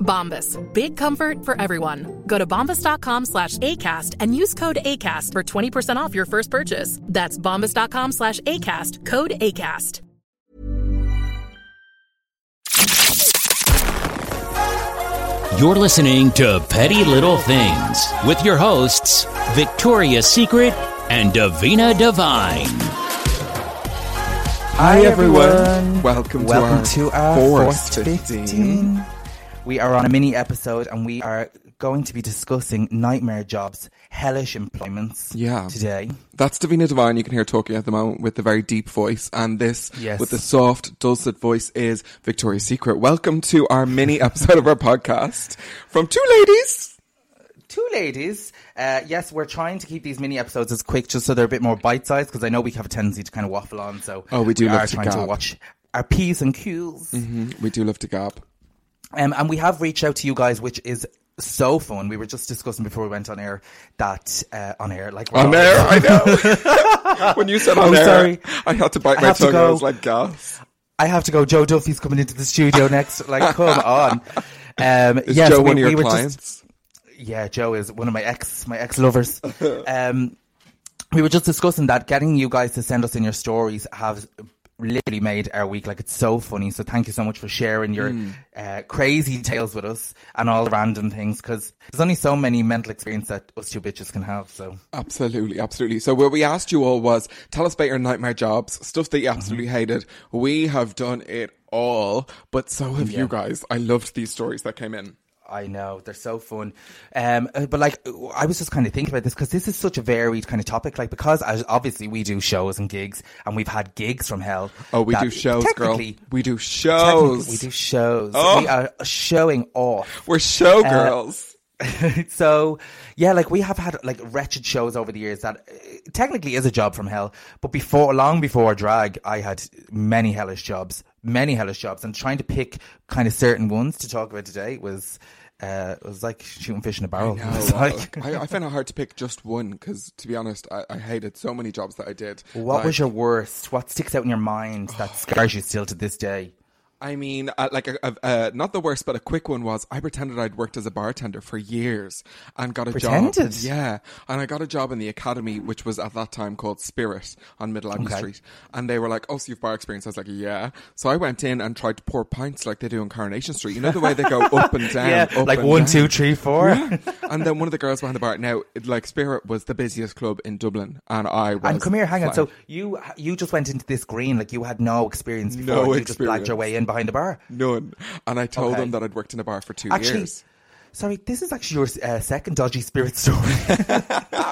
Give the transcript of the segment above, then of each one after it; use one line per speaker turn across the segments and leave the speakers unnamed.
Bombas. Big comfort for everyone. Go to bombas.com slash ACAST and use code ACAST for 20% off your first purchase. That's bombas.com slash ACAST. Code ACAST.
You're listening to Petty Little Things with your hosts, Victoria's Secret and Davina Devine.
Hi, everyone. Welcome,
Welcome
to
to
our,
our
fourth
fourth
15.
15. We are on a mini episode and we are going to be discussing nightmare jobs, hellish employments
Yeah.
today.
That's Davina Devine. You can hear talking at the moment with the very deep voice, and this
Yes.
with the soft, dulcet voice is Victoria's Secret. Welcome to our mini episode of our podcast from two ladies.
Two ladies. Uh, yes, we're trying to keep these mini episodes as quick just so they're a bit more bite-sized because I know we have a tendency to kind of waffle on. So
Oh, we do love
are
to
trying to watch our P's and Q's.
Mm, We do love to gab.
Um, and we have reached out to you guys, which is so fun. We were just discussing before we went on air that uh, on air, like
On air, I know. when you said on
I'm
air,
sorry.
I had to bite
I
my
have to
tongue. I was like, gas.
I have to go. Joe Duffy's coming into the studio next. Like, come on. Um,
Is
yes,
Joe
we-
one of your
we were just-
clients?
yeah, Joe is one of my ex, my ex lovers. um, we were just discussing that getting you guys to send us in your stories have literally made our week. Like, it's so funny. So thank you so much for sharing your
Hmm.
uh, crazy tales with us and all the random things because there's only so many mental experience that us two bitches can have. So
Absolutely, absolutely. So what we asked you all was tell us about your nightmare jobs, stuff that you absolutely
Mm-hmm.
hated. We have done it all, but so have you guys. I loved these stories that came in.
I know they're so fun, um, uh, but like I was just kind of thinking about this because this is such a varied kind of topic. Like because as obviously we do shows and gigs, and we've had gigs from hell.
Oh, we do shows, girl. We do shows.
We do shows.
Oh.
We are showing off.
We're showgirls.
so yeah, like we have had like wretched shows over the years that uh, technically is a job from hell. But before, long before drag, I had many hellish jobs, many hellish jobs, and trying to pick kind of certain ones to talk about today was. Uh, it was like shooting fish in a barrel. It was like,
I, I found it hard to pick just one because, to be honest, I, I hated so many jobs that I did.
What
Like,
was your worst? What sticks out in your mind that scars you still to this day?
I mean, uh, like, a, a, uh, not the worst, but a quick one was I pretended I'd worked as a bartender for years and got a job.
Pretended?
Yeah. And I got a job in the academy, which was at that time called Spirit on Middle Abbey
Okay.
Street. And they were like, oh, so you've bar experience? I was like, yeah. So I went in and tried to pour pints like they do on Coronation Street. You know the way they go up and down?
yeah,
up
like one,
down?
two, three, four.
Yeah. and then one of the girls behind the bar. Now, it, like Spirit was the busiest club in Dublin, and I was.
And come here, hang on. So you you just went into this green like you had no experience before.
No
you just blagged your way in behind the bar.
none, and I told
Okay.
them that I'd worked in a bar for two
Actually,
years.
Sorry, this is actually your uh, second dodgy spirit story.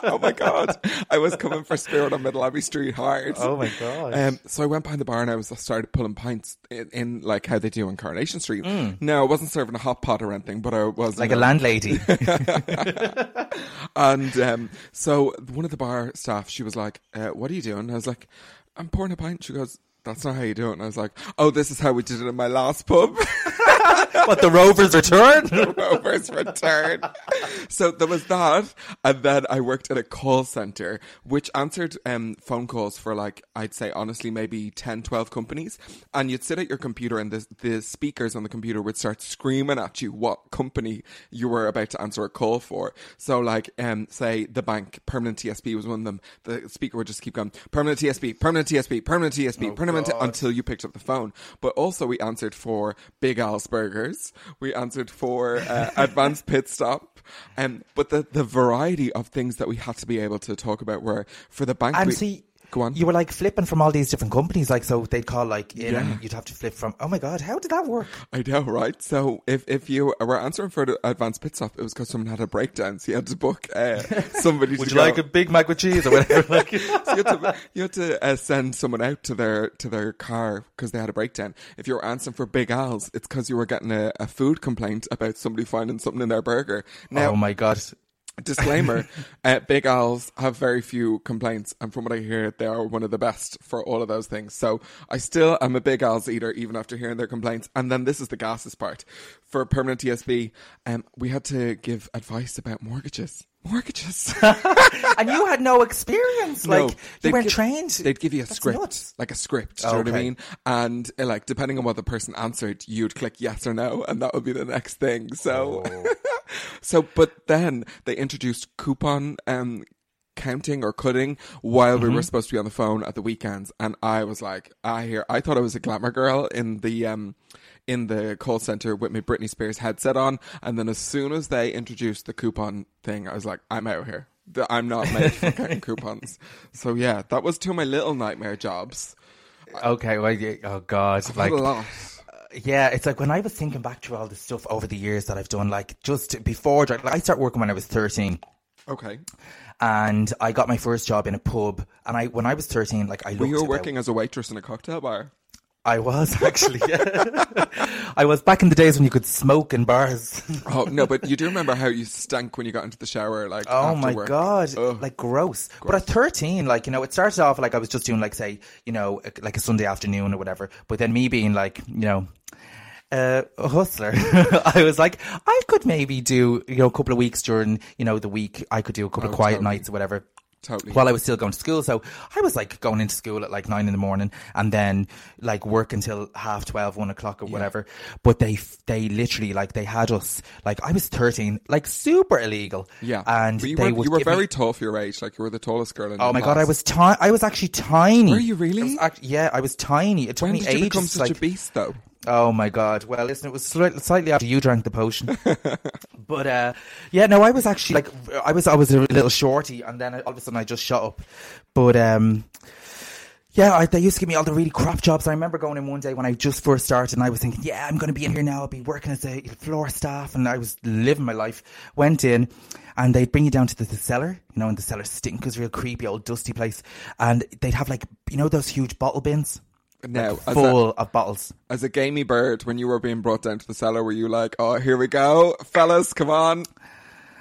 oh my god, I was coming for Spirit on Middle Abbey Street hard.
Oh my God.
Um, so I went behind the bar and I was I started pulling pints in, in like how they do on Coronation Street.
Mm.
No, I wasn't serving a hot pot or anything, but I was
like
you
a landlady.
And um, so one of the bar staff, she was like, uh, "What are you doing?" I was like, "I'm pouring a pint." She goes. That's not how you do it. And I was like, oh, this is how we did it in my last pub.
what, the Rovers return?
Rover's return. so there was that, and then I worked at a call center which answered um, phone calls for like I'd say honestly maybe 10, 12 companies, and you'd sit at your computer and the the speakers on the computer would start screaming at you what company you were about to answer a call for. So like um say the bank permanent TSB was one of them. The speaker would just keep going permanent TSB, permanent TSB, permanent TSB, permanent T-" until you picked up the phone. But also we answered for Big Al's Burgers. We answered for uh, Advanced Pit Stop. Um, but the, the variety of things that we had to be able to talk about were for the bank.
and
we-
see,
go on.
you were like flipping from all these different companies. Like, so they'd call like in
Yeah.
you'd have to flip from, oh my God, how did that work?
I know, right? So if, if you were answering for the advanced pit stop, it was because someone had a breakdown, so you had to book uh, somebody.
Would you
go.
like a Big Mac with cheese or whatever? like,
so you had to, you had to uh, send someone out to their to their car because they had a breakdown. If you were answering for Big Al's, it's because you were getting a, a food complaint about somebody finding something in their burger. Now,
oh my God.
Disclaimer: uh, Big Al's have very few complaints, and from what I hear, they are one of the best for all of those things. So I still am a Big Al's eater, even after hearing their complaints. And then this is the gases part for permanent TSB. Um, we had to give advice about mortgages. Mortgages.
and you had no experience. Like, you
they'd
weren't
gi-
trained.
They'd give you a
That's
script,
nuts.
like a script. Do you know what I mean? And uh, like, depending on what the person answered, you'd click yes or no, and that would be the next thing. So,
Oh.
so, but then they introduced coupon um, counting or cutting while
Mm-hmm.
we were supposed to be on the phone at the weekends, and I was like, I hear, I thought I was a glamour girl in the um. In the call center with my Britney Spears headset on, and then as soon as they introduced the coupon thing, I was like, "I'm out here. I'm not made for counting coupons." So yeah, that was two of my little nightmare jobs.
Okay, well, oh God.
I've
like,
a lot.
Yeah, it's like when I was thinking back to all the stuff over the years that I've done, like just before, like I started working when I was 13
Okay,
and I got my first job in a pub. And I, when I was 13, like I
well, you were working as a waitress in a cocktail bar.
I was actually. I was back in the days when you could smoke in bars.
Oh no, but you do remember how you stank when you got into the shower, like
Oh my
work.
god,
Ugh.
like gross. But at 13, like, you know, it started off like I was just doing like say, you know, like a Sunday afternoon or whatever. But then me being like, you know, uh, a hustler, I was like, I could maybe do, you know, a couple of weeks during, you know, the week. I could do a couple
Oh,
of quiet
totally.
nights or whatever.
Totally.
While I was still going to school. So I was like going into school at like nine in the morning and then like work until half 12, one o'clock or whatever. But they, they literally like, they had us, like I was 13, like super illegal.
yeah,
And
But you
they
were, you were
give me-
very tall for your age. Like you were the tallest girl in.
Oh my god, I was tiny. I was actually tiny.
Were you really?
I act- yeah, I was tiny. It took
When
me
did you
ages.
become such
like,
a beast, though?
Oh my god. Well, listen, it was slightly after you drank the potion. but uh, yeah, no, I was actually like, I was, I was a little shorty, and then all of a sudden I just shut up. But um, yeah, I, they used to give me all the really crap jobs. I remember going in one day when I just first started, and I was thinking, yeah, I'm going to be in here now. I'll be working as a floor staff, and I was living my life. Went in, and they'd bring you down to the, the cellar, you know, and the cellar stink was real creepy, old dusty place, and they'd have like, you know, those huge bottle bins.
Now,
like
as
full of bottles.
as a gamey bird, when you were being brought down to the cellar, were you like, "Oh, here we go, fellas, come on"?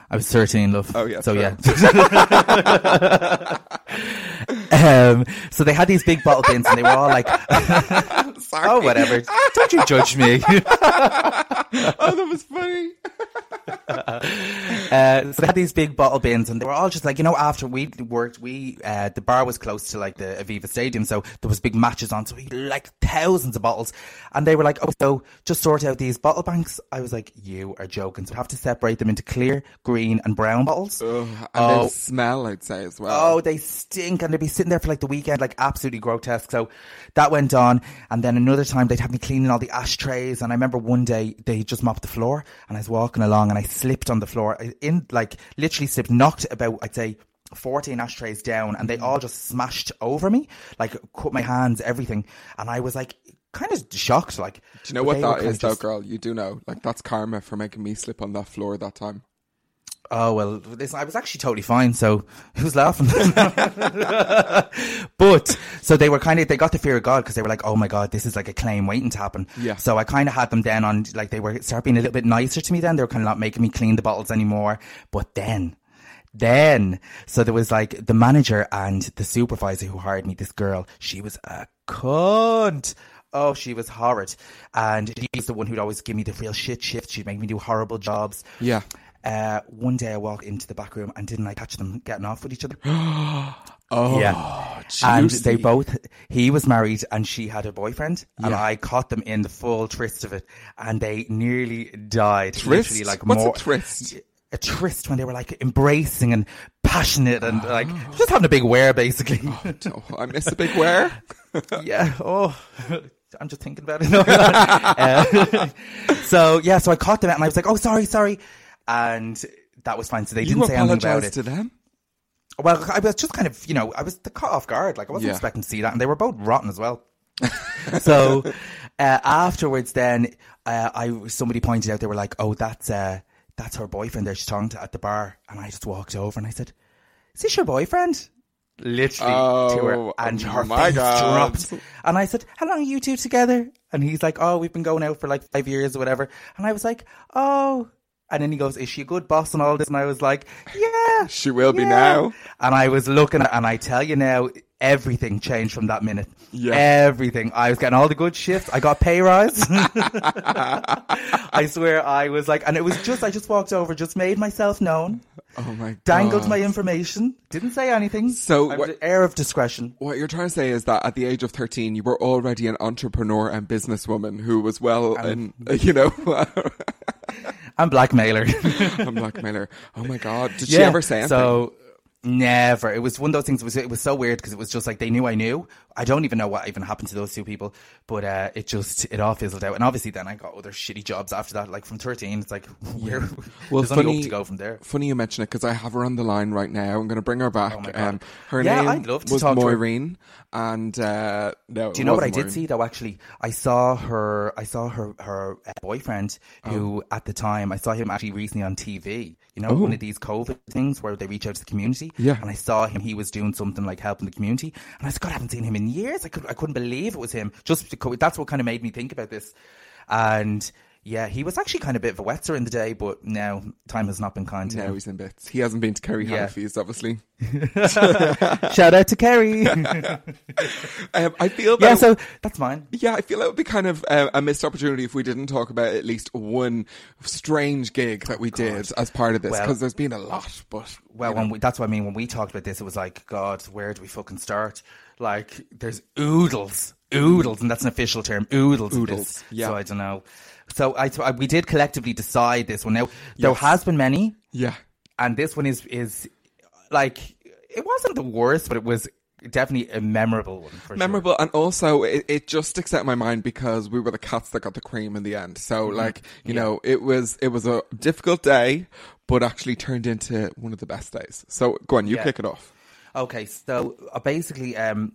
I was 13, love.
Oh, yeah,
So, yeah. um, so they had these big bottle bins and they were all like,
Sorry.
oh, whatever. Don't you judge me.
oh, that was funny.
Uh, so they had these big bottle bins and they were all just like, you know, after we worked, we, uh, the bar was close to like the Aviva Stadium. So there was big matches on. So we had, like thousands of bottles and they were like, oh, so just sort out these bottle banks. I was like, you are joking. So we have to separate them into clear, green and brown bottles.
Ugh, and
Oh.
they smell, I'd say as well.
Oh, they stink, and they'd be sitting there for like the weekend, like absolutely grotesque. So that went on, and then another time they'd have me cleaning all the ashtrays. And I remember one day they just mopped the floor, and I was walking along, and I slipped on the floor, in like literally slipped, knocked about I'd say. 14 ashtrays down and they all just smashed over me like cut my hands everything and I was like kind of shocked. Like,
Do you know what
that is, were
that
kind
is,
of
though,
just-
girl? You do know. Like, that's karma for making me slip on that floor that time.
Oh well, listen, I was actually totally fine. So who's laughing? but so they were kind of they got the fear of God because they were like, oh my God, this is like a claim waiting to happen.
Yeah.
So I kind of had them then on like they were start being a little bit nicer to me. Then they were kind of not making me clean the bottles anymore. But then. Then, so there was like the manager and the supervisor who hired me, this girl, she was a cunt. Oh, she was horrid. And she was the one who'd always give me the real shit shift. She'd make me do horrible jobs.
Yeah.
Uh, one day I walked into the back room and didn't I catch them getting off with each other?
Oh,
yeah. And they both, he was married and she had a boyfriend. And I caught them in the full tryst of it. And they nearly died.
Tryst?
Literally, like
What's a
more,
tryst?
A tryst when they were like embracing and passionate and like just having a big wear basically.
Oh, I miss a big wear.
yeah. Oh, I'm just thinking about it. Uh, so yeah, so I caught them and I was like, oh, sorry, sorry. And that was fine. So they
You
didn't say anything about it.
to them?
Well, I was just kind of, you know, I was the caught off guard. Like I wasn't
Yeah.
expecting to see that, and they were both rotten as well. so uh, afterwards, then uh, I somebody pointed out they were like, "Oh, that's uh, that's her boyfriend." There, she's talking to at the bar, and I just walked over and I said, "Is this your boyfriend?" Literally to her,
Oh,
and
oh
her face
God.
dropped. And I said, "How long are you two together?" And he's like, "Oh, we've been going out for like five years or whatever." And I was like, "Oh." And then he goes, "Is she a good boss and all this?" And I was like, "Yeah,
She will be now.
And I was looking at, and I tell you now, everything changed from that minute.
Yeah.
Everything. I was getting all the good shifts. I got pay rise. I swear I was like, and it was just, I just walked over, just made myself known,
Oh my god.
dangled my information, didn't say anything.
So what-
an air of discretion.
What you're trying to say is that at the age of 13, you were already an entrepreneur and businesswoman who was well, in, you know,
I'm blackmailer.
I'm blackmailer. Oh my god. Did she ever say anything?
So never. It was one of those things. It was it was so weird because it was just like they knew I knew. I don't even know what even happened to those two people, but uh, it just it all fizzled out. And obviously, then I got other shitty jobs after that. Like from thirteen, it's like where
Well,
there's only
funny-
up to go from there.
Funny you mention it because I have her on the line right now. I'm going to bring her back.
Oh my God.
um, her
Yeah,
name
I'd love to
was
talk to her.
And uh, no,
Do you know what I did see though? Actually, I saw her. I saw her her uh, boyfriend, who at the time I saw him actually recently on TV. You know, one of these COVID things where they reach out to the community.
Yeah.
And I saw him. He was doing something like helping the community, and I said, God, I haven't seen him in years. I could I couldn't believe it was him. Just because, that's what kind of made me think about this, and. Yeah, he was actually kind of a bit of a wetzer in the day, but now time has not been kind to
Now
him.
he's in bits. He hasn't been to Kerry
Yeah.
Obviously.
Shout out to Kerry.
Um, I feel that
yeah, so that's mine.
Yeah, I feel it would be kind of uh, a missed opportunity if we didn't talk about at least one strange gig that we did as part of this,
Well-
because there's been a lot. But
Well, when we, that's what I mean. When we talked about this, it was like, God, where do we fucking start? Like, there's oodles, oodles, and that's an official term, oodles.
Oodles, yeah.
So I don't know. So I, I- we did collectively decide this one. Now there
Yes.
has been many,
yeah,
and this one is is like it wasn't the worst, but it was definitely a memorable one. For sure.
memorable, and also it, it just sticks out in my mind because we were the cats that got the cream in the end. So,
Mm-hmm.
like, you know, it was it was a difficult day, but actually turned into one of the best days. So, go on, you
Yeah.
kick it off.
Okay, so uh, basically, um,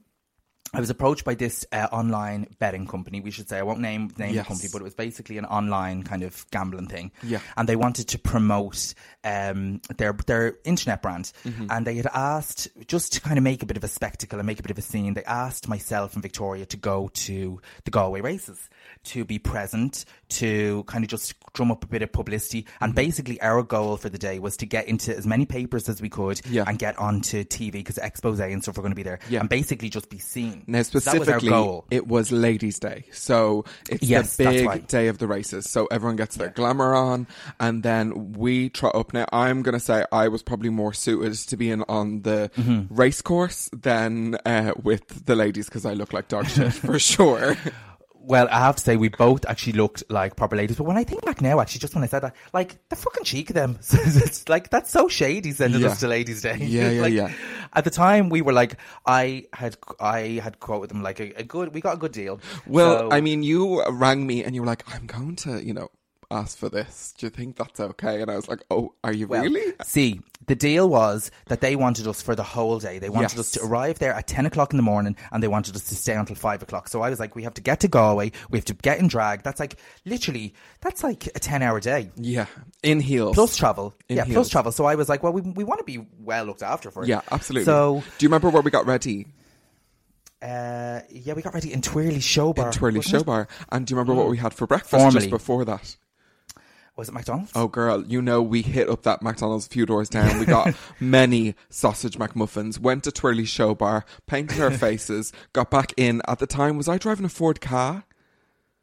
I was approached by this uh, online betting company. We should say I won't name name
Yes.
the company, but it was basically an online kind of gambling thing.
Yeah.
and they wanted to promote um, their their internet brand,
Mm-hmm.
and they had asked just to kind of make a bit of a spectacle and make a bit of a scene. They asked myself and Victoria to go to the Galway races to be present to kind of just drum up a bit of publicity.
Mm-hmm.
And basically, our goal for the day was to get into as many papers as we could
Yeah.
and get onto TV because expose and stuff were going to be there,
Yeah.
and basically just be seen.
Now,
So that was our
specifically,
goal.
it was Ladies' Day. So it's
Yes,
the big
right.
day of the races. So everyone gets their glamour on, and then we trot up. Now, I'm going to say I was probably more suited to being on the
Mm-hmm.
race course than uh, with the ladies because I look like dog shit for sure.
Well, I have to say we both actually looked like proper ladies. But when I think back now, actually, just when I said that, like the fucking cheek of them, it's like that's so shady sending
Yeah.
us to Ladies' Day.
Yeah, yeah,
Like,
yeah.
At the time, we were like, I had, I had quoted them like a, a good, we got a good deal.
Well,
So-
I mean, you rang me and you were like, I'm going to, you know, ask for this. Do you think that's okay? And I was like, oh, are you
Well,
really?
See, the deal was that they wanted us for the whole day. They wanted
Yes.
us to arrive there at 10 o'clock in the morning and they wanted us to stay until 5 o'clock. So I was like, we have to get to Galway. We have to get in drag. That's like, literally, that's like a 10 hour day.
Yeah, in heels.
Plus travel.
In
yeah, plus travel. So I was like, well, we, we want to be well looked after for it.
Yeah, absolutely.
So,
do you remember where we got ready?
uh, yeah, we got ready in Twirly Show Bar.
In Twirly Show? Bar. And do you remember what we had for breakfast
Formerly.
just before that?
Was it McDonald's?
Oh, girl, you know we hit up that McDonald's a few doors down. We got many sausage McMuffins, went to Twirly Show Bar, painted our faces, got back in. At the time, was I driving a Ford car?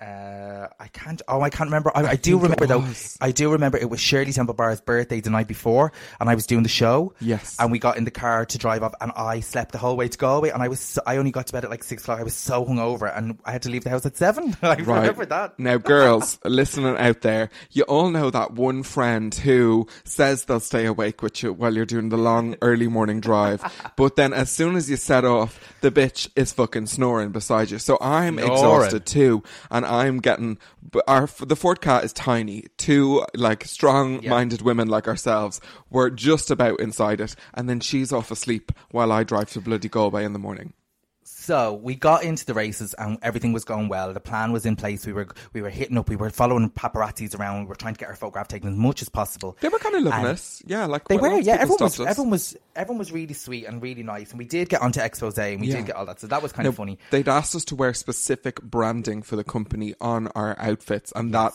Uh, I can't. Oh, I can't remember. I, I, do remember though. I do remember it was Shirley Temple Bar's birthday the night before, and I was doing the show.
Yes.
And we got in the car to drive off, and I slept the whole way to Galway, and I was. So, I only got to bed at like six o'clock. I was so hungover, and I had to leave the house at seven. I remember that.
Now, girls listening out there, you all know that one friend who says they'll stay awake with you while you're doing the long early morning drive, but then as soon as you set off, the bitch is fucking snoring beside you. So I'm exhausted too, and I'm getting. Our the Ford car is tiny. Two like strong-minded women like ourselves were just about inside it, and then she's off asleep while I drive to bloody Galway in the morning.
So we got into the races, and everything was going well. The plan was in place. We were we were hitting up. We were following paparazzis around. We were trying to get our photograph taken as much as possible.
They were kind of loving
And-
us, yeah. Like
They were, yeah. Everyone was,
us.
everyone was, everyone was really sweet and really nice, and we did get onto expose and we
Yeah.
did get all that. So that was kind
Now,
of funny.
They'd asked us to wear specific branding for the company on our outfits, and that,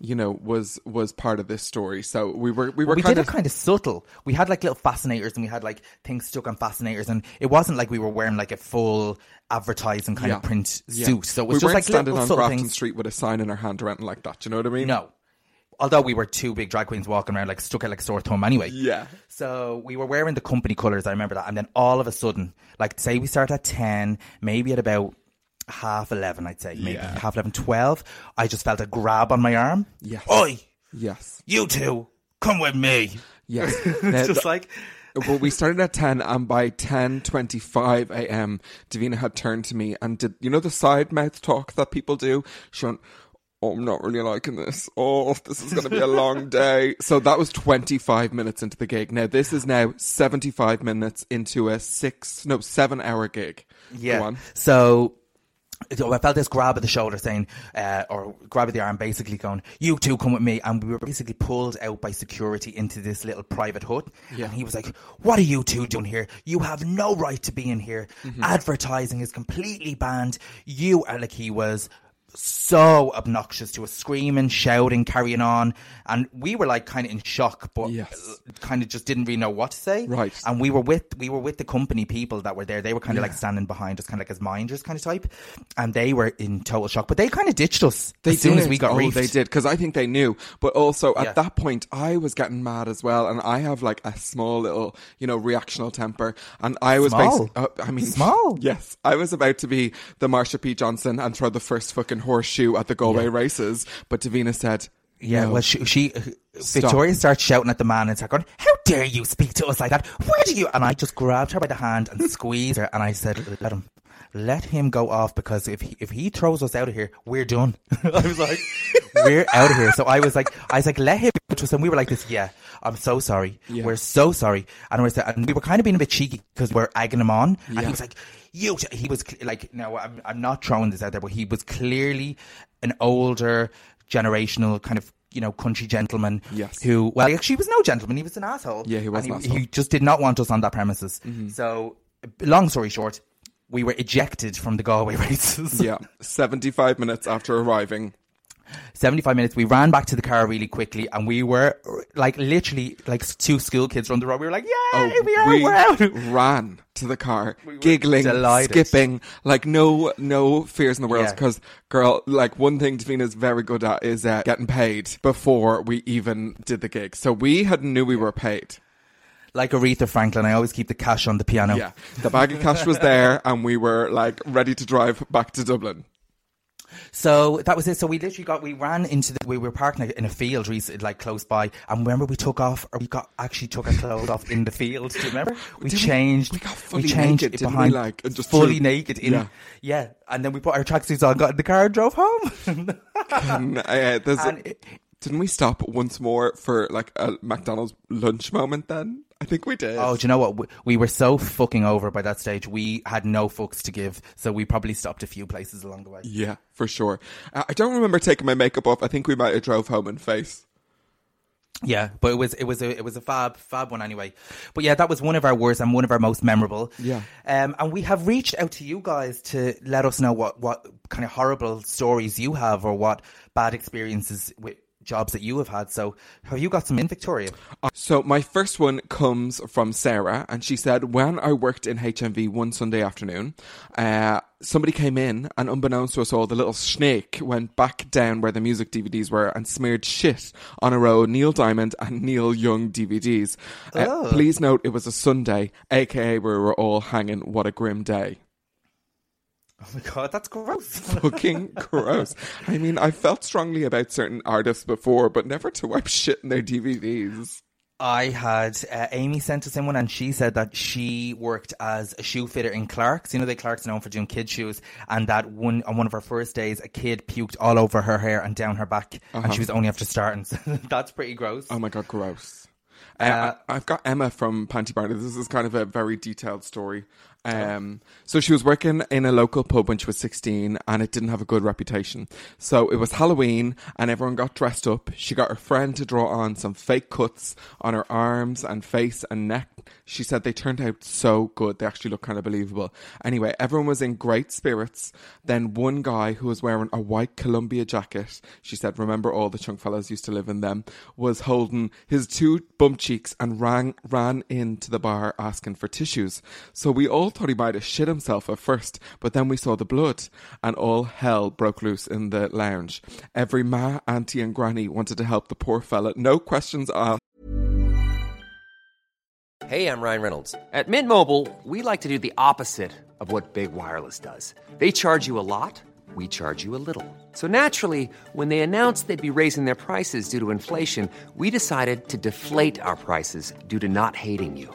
you know, was was part of this story. So we were we were
Well, we
kind
did
of
it kind of subtle. We had like little fascinators, and we had like things stuck on fascinators, and it wasn't like we were wearing like a full advertising kind
yeah.
of print
Yeah.
suit. So it was
we
just like
standing
little
on Grafton
things.
Street with a sign in our hand or anything like that. Do you know what I mean?
No, although we were two big drag queens walking around like stuck out like sore thumb anyway.
Yeah.
So we were wearing the company colours. I remember that, and then all of a sudden, like say we start at ten, maybe at about half eleven, I'd say maybe
Yeah.
half 11, 12, I just felt a grab on my arm.
Yes.
Oi,
Yes.
you two, come with me.
Yes. Now,
just like
well, we started at 10 and by 10.25 a.m. Davina had turned to me and did, you know the side mouth talk that people do? She went, oh, I'm not really liking this. Oh, this is going to be a long day. So that was 25 minutes into the gig. Now this is now 75 minutes into a six, no, seven hour gig.
Yeah.
On.
So I felt this grab at the shoulder saying, uh, or grab at the arm, basically going, you two come with me. And we were basically pulled out by security into this little private hut.
Yeah.
And he was like, what are you two doing here? You have no right to be in here.
Mm-hmm.
Advertising is completely banned. You are like, he was so obnoxious to us, screaming, shouting, carrying on. And we were like kind of in shock, but
Yes.
kind of just didn't really know what to say.
Right.
And we were with we were with the company people that were there. They were kind of
Yeah.
like standing behind us, kind of like as minders kind of type. And they were in total shock. But they kind of ditched us
They
as soon
did.
as we got
oh,
reefed.
they did because I think they knew. But also at
Yeah.
that point, I was getting mad as well, and I have like a small little, you know, reactional temper, and I was
Small?
basi- uh, I mean,
Small?
Yes, I was about to be the Marsha P Johnson and throw the first fucking horseshoe at the Galway races, but Davina said.
Yeah,
no.
well, she, she uh,
Stop.
Victoria starts shouting at the man and starts going, "How dare you speak to us like that? Where do you?" And I just grabbed her by the hand and squeezed her, and I said, "Let him, let him go off because if he, if he throws us out of here, we're done." I was like, "We're out of here." So I was like, "I was like, let him." Which was, and we were like this. Yeah, I'm so sorry.
Yeah.
We're so sorry. And we and we were kind of being a bit cheeky because we're egging him on, and he was like. You, he was like, no, I'm, I'm not throwing this out there, but he was clearly an older generational kind of, you know, country gentleman
Yes.
who, well, actually, he was no gentleman. He was an asshole.
Yeah, he was
And
an
he,
asshole.
he just did not want us on that premises. Mm-hmm. So, long story short, we were ejected from the Galway races.
Yeah, seventy-five minutes after arriving.
75 minutes. We ran back to the car really quickly and we were like literally like two school kids run the road. We were like, yeah, we are,
Oh, we
we're out.
ran to the car, giggling,
delighted.
skipping, like no, no fears in the world.
Yeah.
Because, girl, like one thing Davina's very good at is uh, getting paid before we even did the gig. So we had knew we were paid.
Like Aretha Franklin, I always keep the cash on the piano.
Yeah, the bag of cash was there, and we were like ready to drive back to Dublin.
So that was it. So we literally got, we ran into the, we were parking in a field recently, like close by. And remember we took off, or we got, actually took our clothes off in the field. Do you remember? We
Did we?
changed.
We got fully
changed
naked,
it
didn't we,
behind,
like, and just
fully naked in,
Yeah.
yeah. And then we put our tracksuits on, got in the car and drove home.
And, uh,
And it-
didn't we stop once more for like a McDonald's lunch moment then I think we did.
Oh, do you know what? We, we were so fucking over by that stage. We had no fucks to give, so we probably stopped a few places along the way.
Yeah, for sure. Uh, I don't remember taking my makeup off. I think we might have drove home in face.
Yeah, but it was it was a it was a fab fab one anyway. But yeah, that was one of our worst and one of our most memorable.
Yeah.
Um, and we have reached out to you guys to let us know what what kind of horrible stories you have or what bad experiences with jobs that you have had. So, have you got some in Victoria?
Uh, So my first one comes from Sarah, and she said, "When I worked in HMV one Sunday afternoon, uh, somebody came in, and unbeknownst to us all, the little snake went back down where the music DVDs were and smeared shit on a row of Neil Diamond and Neil Young DVDs. Uh,
Oh.
please note it was a Sunday, aka we were all hanging. What a grim day."
Oh my god, that's gross.
Fucking gross. I mean, I felt strongly about certain artists before, but never to wipe shit in their DVDs.
I had uh, Amy sent us in one, and she said that she worked as a shoe fitter in Clark's. You know, they Clark's known for doing kid shoes, and that one on one of her first days, a kid puked all over her hair and down her back, and she was only after starting. So that's pretty gross.
Oh my god, gross. Uh, I, I've got Emma from Panty Barney. This is kind of a very detailed story. Um, so she was working in a local pub when she was 16 and it didn't have a good reputation. So it was Halloween and everyone got dressed up. She got her friend to draw on some fake cuts on her arms and face and neck. She said they turned out so good. They actually looked kind of believable. Anyway, everyone was in great spirits. Then one guy who was wearing a white Columbia jacket, she said, remember all the chunk fellas used to live in them, was holding his two bum cheeks and ran, ran into the bar asking for tissues. So we all thought he might have shit himself at first, but then we saw the blood and all hell broke loose in the lounge. Every ma, auntie and granny wanted to help the poor fella. No questions asked.
Hey, I'm Ryan Reynolds. At Mint Mobile, we like to do the opposite of what Big Wireless does. They charge you a lot, we charge you a little. So naturally, when they announced they'd be raising their prices due to inflation, we decided to deflate our prices due to not hating you.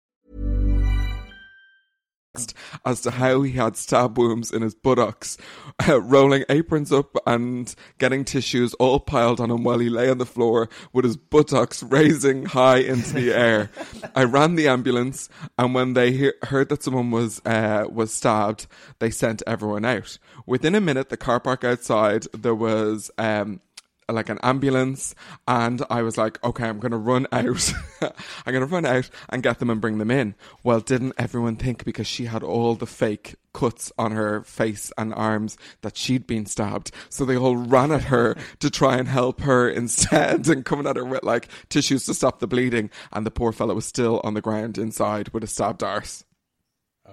As to how he had stab wounds in his buttocks, uh, rolling aprons up and getting tissues all piled on him while he lay on the floor with his buttocks raising high into the air. I ran the ambulance, and when they hear, heard that someone was uh, was stabbed, they sent everyone out. Within a minute, the car park outside there was. Um, like an ambulance and I was like, okay, I'm gonna run out. I'm gonna run out and get them and bring them in. Well, didn't everyone think because she had all the fake cuts on her face and arms that she'd been stabbed? So they all ran at her to try and help her instead and coming at her with like tissues to stop the bleeding. And the poor fellow was still on the ground inside with a stabbed arse.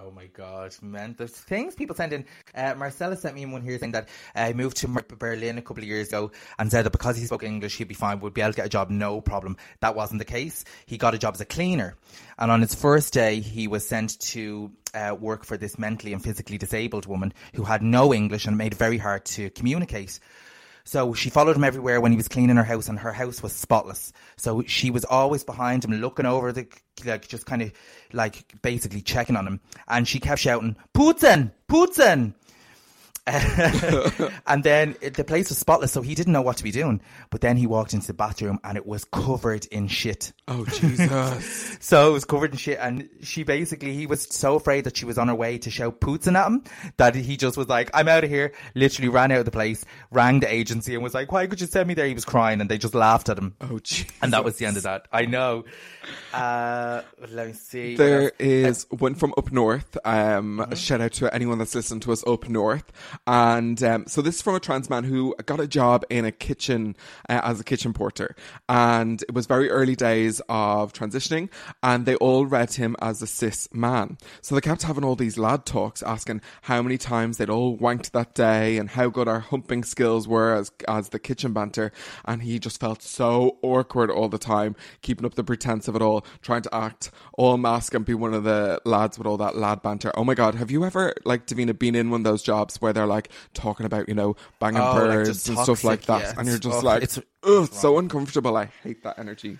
Oh my god, man! There's things people send in. Uh, Marcella sent me one here saying that uh, he moved to Berlin a couple of years ago and said that because he spoke English, he'd be fine, would be able to get a job, no problem. That wasn't the case. He got a job as a cleaner, and on his first day, he was sent to uh, work for this mentally and physically disabled woman who had no English and made it very hard to communicate. So she followed him everywhere when he was cleaning her house, and her house was spotless. So she was always behind him, looking over the, like, just kind of, like, basically checking on him. And she kept shouting, Putin! Putin! and then it, the place was spotless, so he didn't know what to be doing. But then he walked into the bathroom, and it was covered in shit.
Oh, Jesus.
So it was covered in shit, and she basically he was so afraid that she was on her way to shout Putin at him that he just was like, "I'm out of here." Literally ran out of the place, rang the agency, and was like, "Why could you send me there?" He was crying, and they just laughed at him.
Oh, Jesus.
And that was the end of that. I know. Uh, let me see.
There is one from up north. Um, Shout out to anyone that's listened to us up north. And um, so this is from a trans man who got a job in a kitchen uh, as a kitchen porter. And it was very early days of transitioning, and they all read him as a cis man. So they kept having all these lad talks asking how many times they'd all wanked that day and how good our humping skills were as, as the kitchen banter. And he just felt so awkward all the time, keeping up the pretense of it all, trying to act all mask and be one of the lads with all that lad banter. Oh my God, have you ever, like, Davina, been in one of those jobs where they're like talking about, you know, banging
Oh, like,
birds
just
and stuff like that?
yeah.
And you're just
Ugh,
like,
it's-
ugh, it's so uncomfortable. I hate that energy.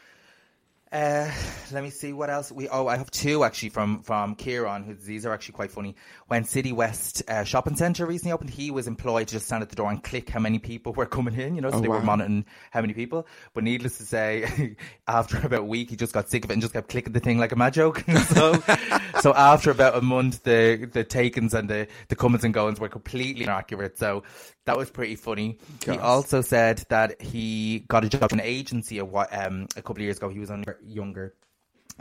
Uh, let me see what else we. Oh, I have two actually from from Kieran. Who these are actually quite funny. When City West uh, Shopping Centre recently opened, he was employed to just stand at the door and click how many people were coming in. You know, so
Oh,
they were monitoring how many people. But needless to say, after about a week, he just got sick of it and just kept clicking the thing like a mad joke. so, so after about a month, the the takens and the the comings and goings were completely inaccurate. So that was pretty funny. He also said that he got a job in an agency a, um, a couple of years ago. He was younger.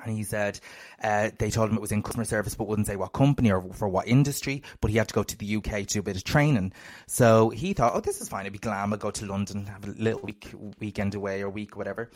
And he said uh, they told him it was in customer service, but wouldn't say what company or for what industry. But he had to go to the UK to do a bit of training. So he thought, oh, this is fine. It'd be glam. I'll go to London, have a little week weekend away or week, whatever.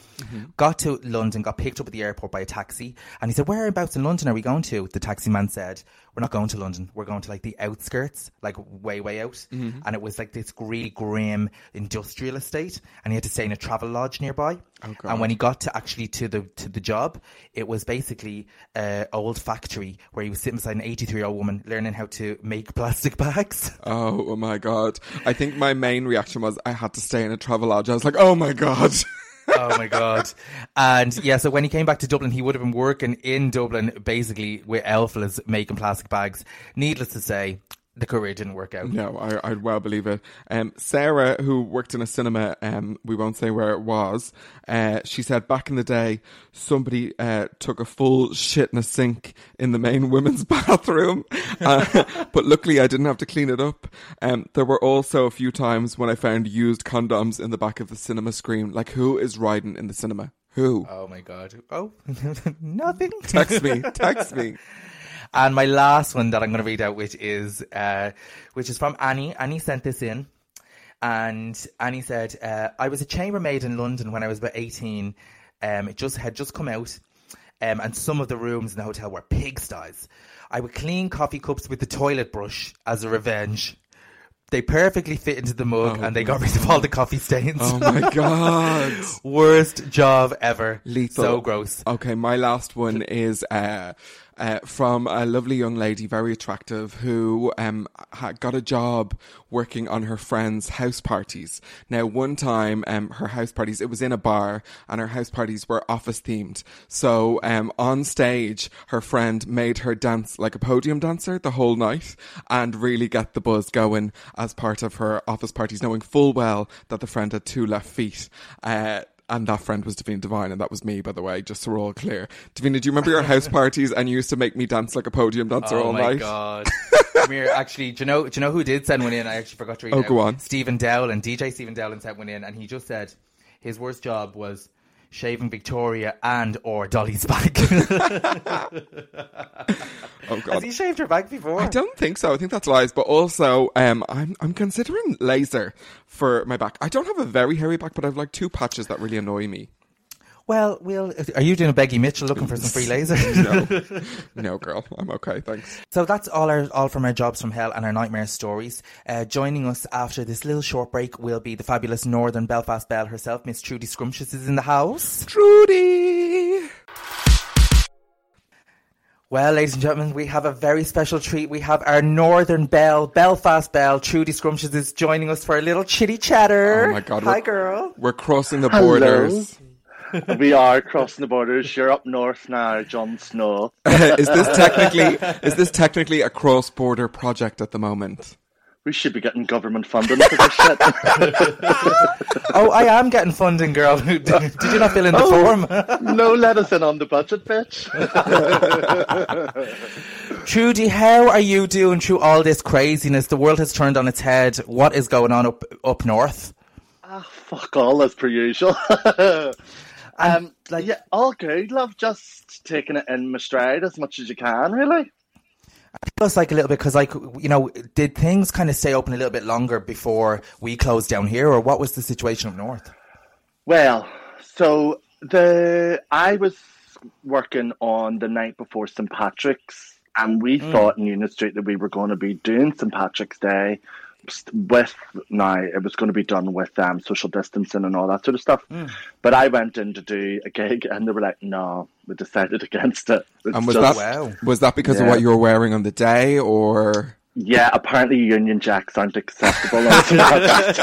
Got to London, got picked up at the airport by a taxi. And he said, whereabouts in London are we going to? The taxi man said, we're not going to London. We're going to like the outskirts, like way, way out. And it was like this really grim industrial estate. And he had to stay in a travel lodge nearby.
Oh,
and when he got to actually to the to the job, it was basically a old factory where he was sitting beside an 83 year old woman learning how to make plastic bags.
Oh, oh my god! I think my main reaction was I had to stay in a travel lodge. I was like, oh my god.
oh my god! And yeah, so when he came back to Dublin, he would have been working in Dublin basically with Elflas making plastic bags. Needless to say, the career didn't work out.
No, I, I'd well believe it. Um, Sarah, who worked in a cinema, um, we won't say where it was, uh, she said back in the day, somebody uh, took a full shit in a sink in the main women's bathroom. Uh, but luckily, I didn't have to clean it up. Um, there were also a few times when I found used condoms in the back of the cinema screen. Like, who is riding in the cinema? Who?
Oh my god! Oh, nothing.
Text me, text me.
And my last one that I'm going to read out, which is uh, which is from Annie. Annie sent this in, and Annie said, uh, "I was a chambermaid in London when I was about 18. Um, it just had just come out, um, and some of the rooms in the hotel were pigsties. I would clean coffee cups with the toilet brush as a revenge." They perfectly fit into the mug,
Oh,
and they got rid of all the coffee stains.
Oh my god.
Worst job ever.
Lethal.
So gross.
Okay, my last one is uh, uh, from a lovely young lady, very attractive, who um, got a job working on her friend's house parties. Now, one time, um, her house parties, it was in a bar, and her house parties were office themed. So, um, on stage, her friend made her dance like a podium dancer the whole night and really get the buzz going as part of her office parties, knowing full well that the friend had two left feet. Uh, and that friend was Davina Devine, and that was me, by the way, just so we're all clear. Davina, do you remember your house parties and you used to make me dance like a podium dancer
oh
all night?
Oh my god! Come here. Actually, do you know? Do you know who did send one in? I actually forgot to read.
Oh,
it out.
go on.
Stephen Dowling, DJ Stephen Dowling sent one in, and he just said his worst job was shaving Victoria and or Dolly's back.
Oh God!
Has
god.
he shaved her back before?
I don't think so. I think that's lies. But also, um, I'm I'm considering laser for my back. I don't have a very hairy back, but I've like two patches that really annoy me.
Well, we'll. Are you doing a Peggy Mitchell looking for some free laser?
No, no, girl, I'm okay. Thanks.
So that's all our all from our jobs from hell and our nightmare stories. Uh, joining us after this little short break will be the fabulous Northern Belfast Belle herself, Miss Trudy Scrumptious, is in the house.
Trudy.
Well, ladies and gentlemen, we have a very special treat. We have our Northern Belle, Belfast Belle, Trudy Scrumptious is joining us for a little chitty chatter.
Oh my god.
Hi,
we're-
girl.
We're crossing the
Hello.
Borders.
we are crossing the borders. You're up north now, Jon Snow.
is this technically is this technically a cross border project at the moment?
We should be getting government funding for this shit.
Oh, I am getting funding, girl. Did you not fill in the
Oh.
form?
no, let us in on the budget, bitch.
Trudy, how are you doing through all this craziness? The world has turned on its head. What is going on up up north?
ah, fuck all as per usual. Um, like, yeah, all good, love. Just taking it in my stride as much as you can, really.
Tell us like a little bit because like you know, did things kind of stay open a little bit longer before we closed down here, or what was the situation up north?
Well, so the I was working on the night before St Patrick's, and we
Mm.
thought in Union Street that we were going to be doing St Patrick's Day with now it was going to be done with um, social distancing and all that sort of stuff.
Mm.
But I went in to do a gig, and they were like, "No, we decided against it." It's
And was
just-
that was that because of what you were wearing on the day, or
Yeah, apparently Union Jacks aren't acceptable. on St. Patrick's.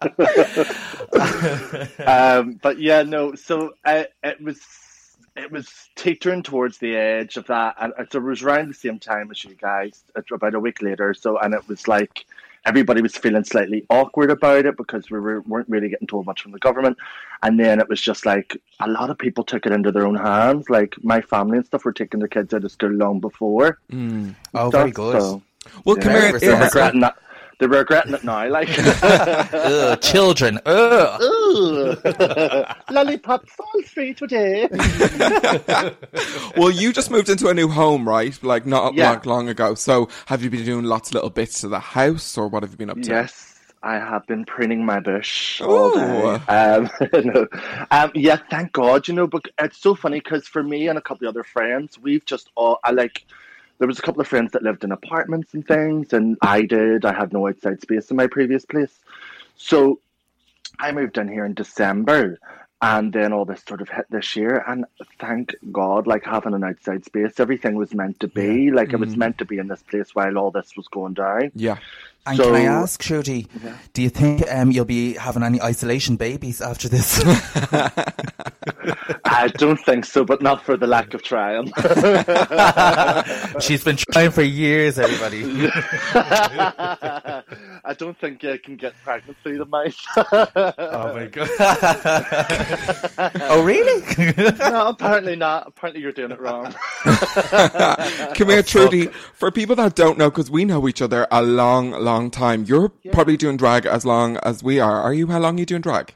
um, but yeah, no. So uh, it was it was teetering towards the edge of that, and so it was around the same time as you guys, uh, about a week later. So, and it was like everybody was feeling slightly awkward about it because we were, weren't really getting told much from the government, and then it was just like a lot of people took it into their own hands. Like my family and stuff were taking their kids out of school long before.
Mm.
Oh,
stuff,
very good.
so-
Well, come here, yeah.
regretting that. They're regretting it now. Like
Ugh, children. Ugh.
Ugh. lollipops all free today.
well, you just moved into a new home, right? Like not
Yeah.
long, long ago. So, have you been doing lots of little bits to the house, or what have you been up to?
Yes, I have been pruning my bush all day. Um, no. um, yeah, thank God. You know, but it's so funny because for me and a couple of other friends, we've just all I like. There was a couple of friends that lived in apartments and things, and I did. I had no outside space in my previous place, so I moved in here in December. And then all this sort of hit this year, and thank God, like having an outside space, everything was meant to be. Like it was
Mhm.
meant to be in this place while all this was going down.
Yeah.
And can I ask, Trudy, do you think um, you'll be having any isolation babies after this?
I don't think so, but not for the lack of trying.
She's been trying for years, everybody.
I don't think you can get pregnant through the mouth.
oh my god! oh really?
no, apparently not. Apparently you're doing it wrong.
Come here, Trudy. For people that don't know, because we know each other a long, long time, you're probably doing drag as long as we are. Are you? How long are you doing drag?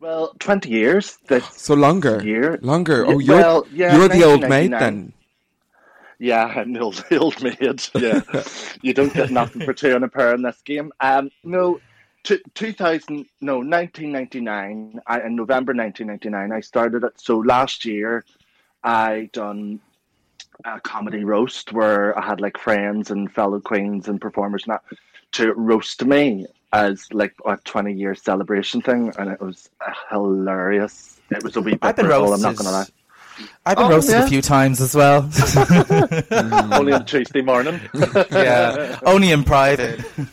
Well, twenty years. This
So longer.
year.
Longer. Oh, you're
well, yeah,
you're the old maid then.
Yeah, I'm the old, the old maid. Yeah, you don't get nothing for two and a pair in this game. Um, no, t- 2000, no, 1999. I, in November 1999, I started it. So last year, I done a comedy roast where I had like friends and fellow queens and performers and that to roast me as like a 20 year celebration thing, and it was hilarious. It was a wee bit
I've been
brutal, I'm not
roasted.
gonna lie.
I've been
Oh,
roasted
yeah?
a few times as well.
Only on Tuesday morning.
yeah, only in private.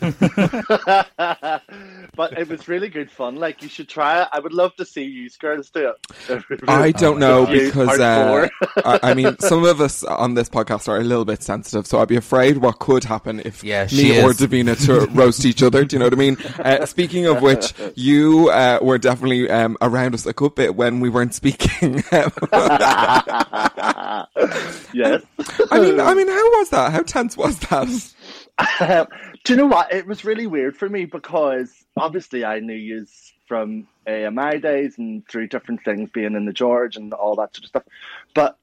but it was really good fun. Like you should try it. I would love to see you girls do it.
I don't know because uh. I, I mean, some of us on this podcast are a little bit sensitive, so I'd be afraid what could happen if
Yeah, she
me or
is.
Davina to roast each other. Do you know what I mean? Uh, speaking of which, you uh, were definitely um, around us a good bit when we weren't speaking.
Yes.
I mean, I mean, how was that? How tense was that?
Um, do you know what? It was really weird for me because obviously I knew you from AMI days and through different things, being in the George and all that sort of stuff. But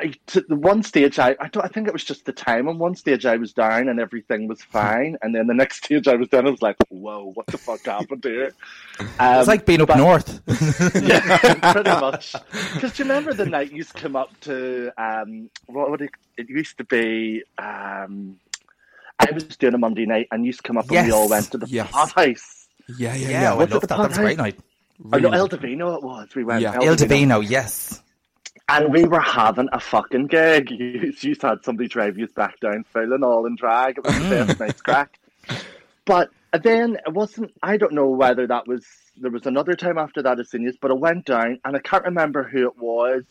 I, to the one stage, I, I, don't, I think it was just the time. On one stage, I was down and everything was fine, and then the next stage, I was down. I was like, "Whoa, what the fuck happened here?" Um,
it's like being up
but-
north.
yeah, pretty much. Because do you remember the night you used to come up to um, what would it? It used to be. Um, I was doing a Monday night, and you used to come up, and we all went to the
Yes.
pot house.
Yeah, yeah,
Yeah,
yeah.
I
Was it
love
the
that. That was a great
Pot
night.
Oh, no, El Divino it was. We went.
Yeah.
Il Divino, yes.
And we were having a fucking gig. You, you had somebody drive you back down full and all in drag. It was the
Mm.
best night's crack. But then it wasn't, I don't know whether that was, there was another time after that as seniors, but I went down and I can't remember who it was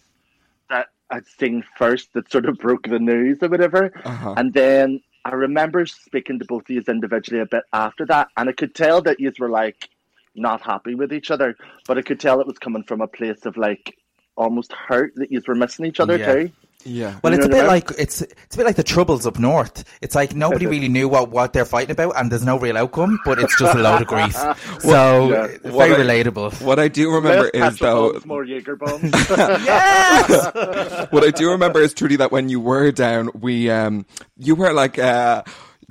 that I'd seen first that sort of broke the news or whatever.
Uh-huh.
And then I remember speaking to both of you individually a bit after that, and I could tell that you were like not happy with each other, but I could tell it was coming from a place of like almost hurt that you were missing each other
Yeah.
too.
Yeah.
Well,
You
it's a bit
I mean?
like it's it's a bit like the troubles up north. It's like nobody really knew what, what they're fighting about, and there's no real outcome, but it's just a load of grief. So
Yeah.
it's
What
very
I-
relatable.
What I do remember
Less
is though,
more Jaeger bombs.
what I do remember is truly that when you were down, we um, you were like uh,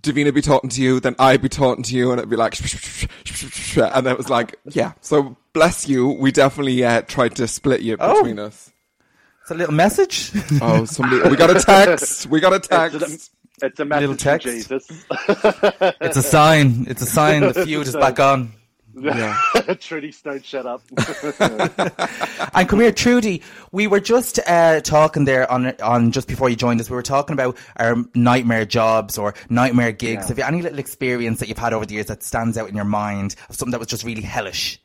Davina be talking to you, then I'd be talking to you, and it'd be like, and it was like, yeah. So bless you. We definitely uh, tried to split you
Oh.
between us.
It's a little message.
Oh, somebody, we got a text. We got a
it's, a,
text.
it's a message
Little text.
Jesus.
it's a sign. It's a sign. The feud is back on.
Yeah.
Trudy, start shut up.
And come here, Trudy. We were just uh, talking there on on just before you joined us. We were talking about our nightmare jobs or nightmare gigs.
Yeah.
Have you any little experience that you've had over the years that stands out in your mind of something that was just really hellish?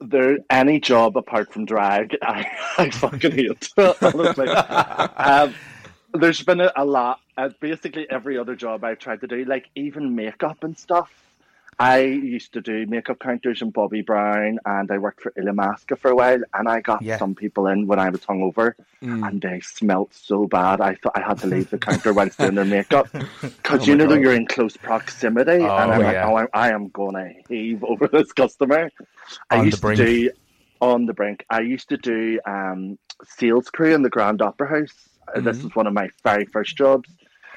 there any job apart from drag, I, I fucking hate. honestly, um, there's been a, a lot. Uh, basically, every other job I've tried to do, like even makeup and stuff. I used to do makeup counters in Bobbi Brown, and I worked for Illamasqua for a while. And I got
Yeah.
some people in when I was hungover,
Mm.
and they smelt so bad. I thought I had to leave the counter whilst doing their makeup because
Oh
you know that
God.
you're in close proximity, and I'm like, oh, I, I am gonna heave over this customer. I
On the
used to do on the brink. I used to do um, sales crew in the Grand Opera House. Uh, This
Mm-hmm.
was one of my very first jobs,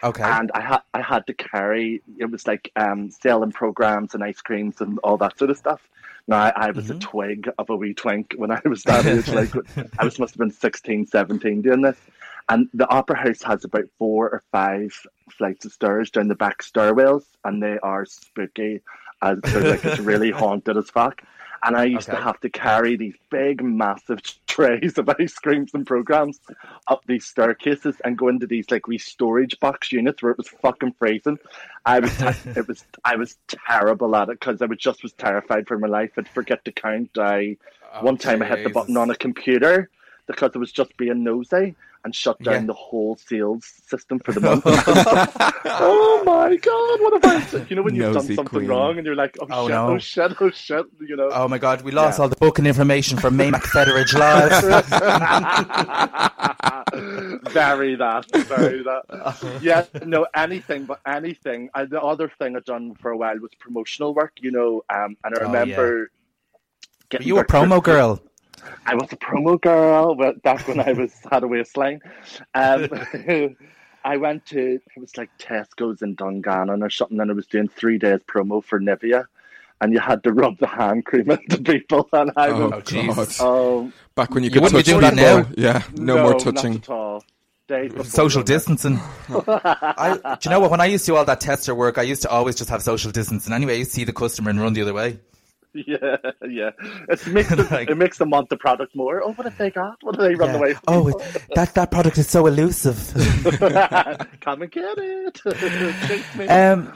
Okay.
and I had I had to carry. It was like um, selling programs and ice creams and all that sort of stuff. Now I, I was
Mm-hmm.
a twig of a wee twink when I was that age. Like I was must have been 16, 17 doing this. And the Opera House has about four or five flights of stairs down the back stairwells, and they are spooky. As like it's really haunted as fuck. And I used to have to carry these big, massive trays of ice creams and programs up these staircases and go into these like wee storage box units where it was fucking freezing. I was, it was, I was terrible at it because I was just was terrified for my life. I'd forget to count. I oh, one time I hit the button on a computer because it was just being nosy and shut down
Yeah.
the whole sales system for the month. oh my god, what have I? You know when you've
Nosy
done something
queen.
wrong and you're like, oh,
Oh,
shit,
no.
oh shit, oh shit, you know.
Oh my God, we lost
Yeah.
all the booking information from May Federage Live.
very that, very that. Yeah, no, anything but anything. I, the other thing I'd done for a while was promotional work, you know, um, and I
Oh,
remember
Were
getting
you a promo girl?
I was a promo girl back when I was had a waistline. Um, I went to it was like Tesco's in Dungannon or something, and I was doing three days promo for Nivea, and you had to rub the hand cream into people, and I
Oh,
was
God.
Um,
Back when you
You
could
wouldn't
touch
doing that
people.
now.
Yeah, no, more touching.
Not at all.
Social distancing. I, do you know what? When I used to do all that tester work, I used to always just have social distancing. Anyway, I used to see the customer and run the other way.
Yeah, yeah. It makes them,
Like-
it makes them want the product more. Oh, what have they got? What have they run
Yeah.
away from?
Oh, it, that that product is so elusive.
Come and get it.
Um,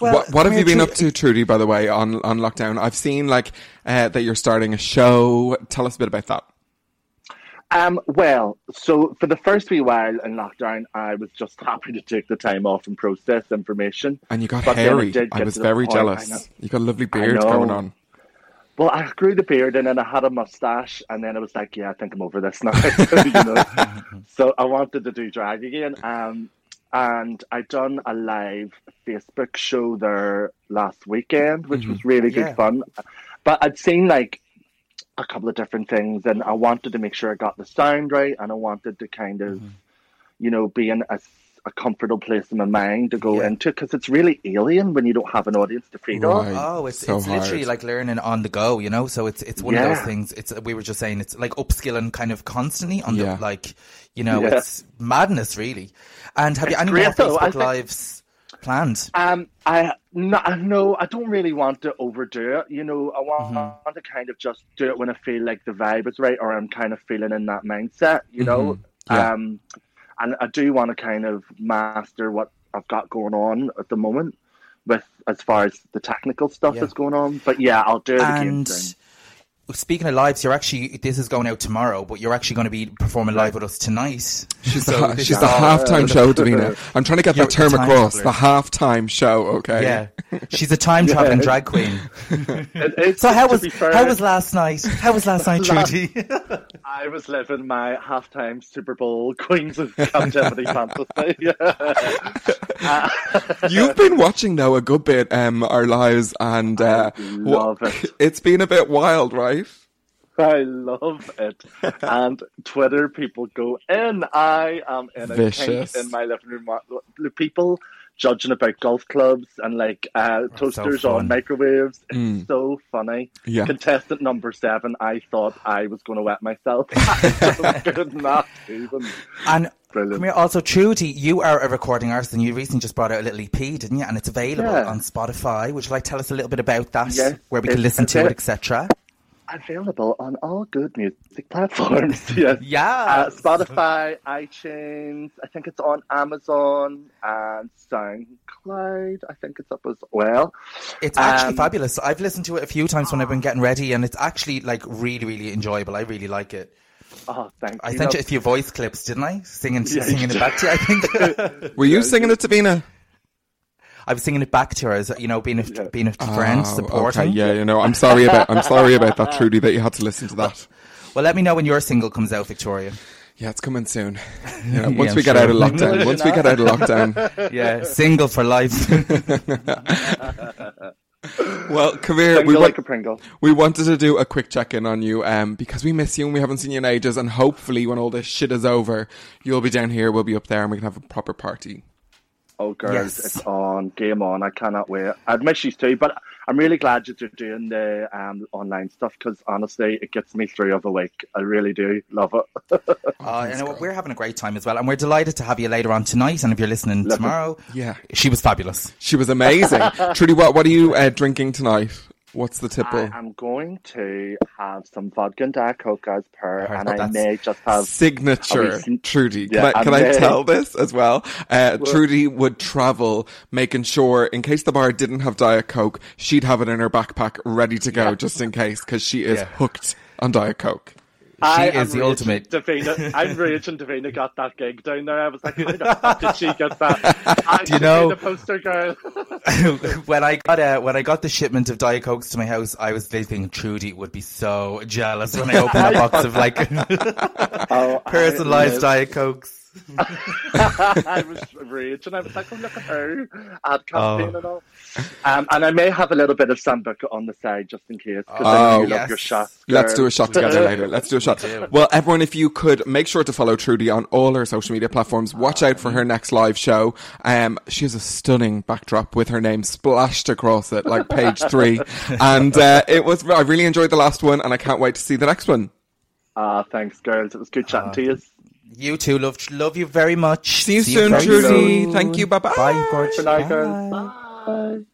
well,
what, what have you been up to, Trudy? By the way, on on lockdown, I've seen like uh, that you're starting a show. Tell us a bit about that.
Um, well, so for the first wee while in lockdown, I was just happy to take the time off and process information.
And you got
But
hairy.
did
I was very
point-
jealous. You got a lovely beard going on.
Well, I grew the beard and then I had a mustache, and then I was like, "Yeah, I think I'm over this now." you know? so I wanted to do drag again, um, and I done a live Facebook show there last weekend, which was really good
Yeah.
fun. But I'd seen like a couple of different things, and I wanted to make sure I got the sound right, and I wanted to kind of, mm-hmm. you know, be in a, a comfortable place in my mind to go
Yeah.
into because it's really alien when you don't have an audience to feed on.
Right.
Oh, it's
So
it's literally like learning on the go, you know. So it's it's one of those things. It's we were just saying it's like upskilling kind of constantly on
Yeah.
the like, you know,
Yeah.
it's madness really. And have you any
great,
more
though. I
Facebook
think-
planned?
Um, I no, I- no, I don't really want to overdo it. You know, I want, want to kind of just do it when I feel like the vibe is right, or I'm kind of feeling in that mindset. You know,
Yeah.
um, and I do want to kind of master what I've got going on at the moment, with as far as the technical stuff
Yeah.
is going on. But yeah, I'll do it again soon.
Speaking of lives, you're actually this is going out tomorrow, but you're actually going to be performing live with us tonight.
She's
So
the,
this
she's the halftime show, Davina. I'm trying to get
You're
that term
the
across.
traveler.
The halftime show, okay?
Yeah, she's a time traveling
Yeah.
drag queen.
It- it's-
So how was
fair,
how was last night? How was last night,
Last-
Trudy?
I was living my halftime Super Bowl Queens of Captivity fantasy.
You've been watching now a good bit, um, our lives, and uh,
love it.
It's been a bit wild, right?
I love it. and Twitter people go in. I am in a
Vicious.
kink in my living room. The People judging about golf clubs and like uh, toasters
fun.
on microwaves. It's
Mm.
so funny.
Yeah.
Contestant number seven, I thought I was going to wet myself. I could not even.
And
Brilliant.
come here, also Trudy, you are a recording artist, and you recently just brought out a little EP, didn't you? And it's available
Yeah.
on Spotify. Would you like to tell us a little bit about that,
Yes,
where we can listen to it,
it.
etc.?
Available on all good music platforms. yes.
Yeah.
Uh, Spotify, iTunes. I think it's on Amazon and SoundCloud. I think it's up as well.
It's actually
Um,
fabulous. I've listened to it a few times when I've been getting ready, and it's actually like really, really enjoyable. I really like it.
Oh, thank
I
you.
sent you a few voice clips, didn't I? Singing,
Yeah,
singing it back to you. I think
Were you singing it to Bina?
I was singing it back to her as you know, being a being a friend,
Oh,
supporting.
Okay, yeah, you know, I'm sorry about I'm sorry about that, Trudy, that you had to listen to that.
Well, let me know when your single comes out, Victoria.
Yeah, it's coming soon. You know, once
I'm
we get
sure.
out of lockdown, once we get out of lockdown.
Yeah, single for life.
Well, come here.
Single
We,
like
want,
a Pringle.
we wanted to do a quick check in on you um, because we miss you and we haven't seen you in ages. And hopefully, when all this shit is over, you'll be down here, we'll be up there, and we can have a proper party.
Oh, girls,
Yes.
it's on. Game on. I cannot wait. I'd miss you too, but I'm really glad that you're doing the um, online stuff because honestly, it gets me through of a week. I really do love it.
Uh, you know what? We're having a great time as well, and we're delighted to have you later on tonight. And if you're listening
Lovely.
tomorrow,
Yeah.
she was fabulous.
She was amazing. Trudy, what, what are you uh, drinking tonight? What's the tipple?
I am going to have some vodka and Diet Coke as per,
Heard
and I may just have
signature
a recent-
Trudy. Can I, can
and
I tell this as well? Uh, Trudy would travel, making sure in case the bar didn't have Diet Coke, she'd have it in her backpack ready to go just in case because she is
Yeah.
hooked on Diet Coke.
I
is the ultimate-
Davina, I'm raging Davina got that gig down there. I was like, how the fuck did she get that?
Do you know-
the poster girl?
when I got uh, when I got the shipment of Diet Cokes to my house, I was thinking Trudy would be so jealous when I opened a box of like
Oh,
personalized Diet Cokes.
I was raging. I was like, oh, look at her. Ad campaign
Oh.
and all. Um, and I may have a little bit of Sambuca on the side just in case. Because I
Oh,
know you
yes.
love your shot.
Let's do a shot together later. Let's do a shot. Well, everyone, if you could make sure to follow Trudy on all her social media platforms. Watch out for her next live show. Um, she has a stunning backdrop with her name splashed across it, like page three. And uh, it was. I really enjoyed the last one, and I can't wait to see the next one.
Ah, thanks, girls. It was good chatting to you.
You too, love love you very much.
See you soon,
very
Trudy.
soon.
Thank you. Bye bye.
Bye, gorgeous.
Good night,
Bye.
Bye.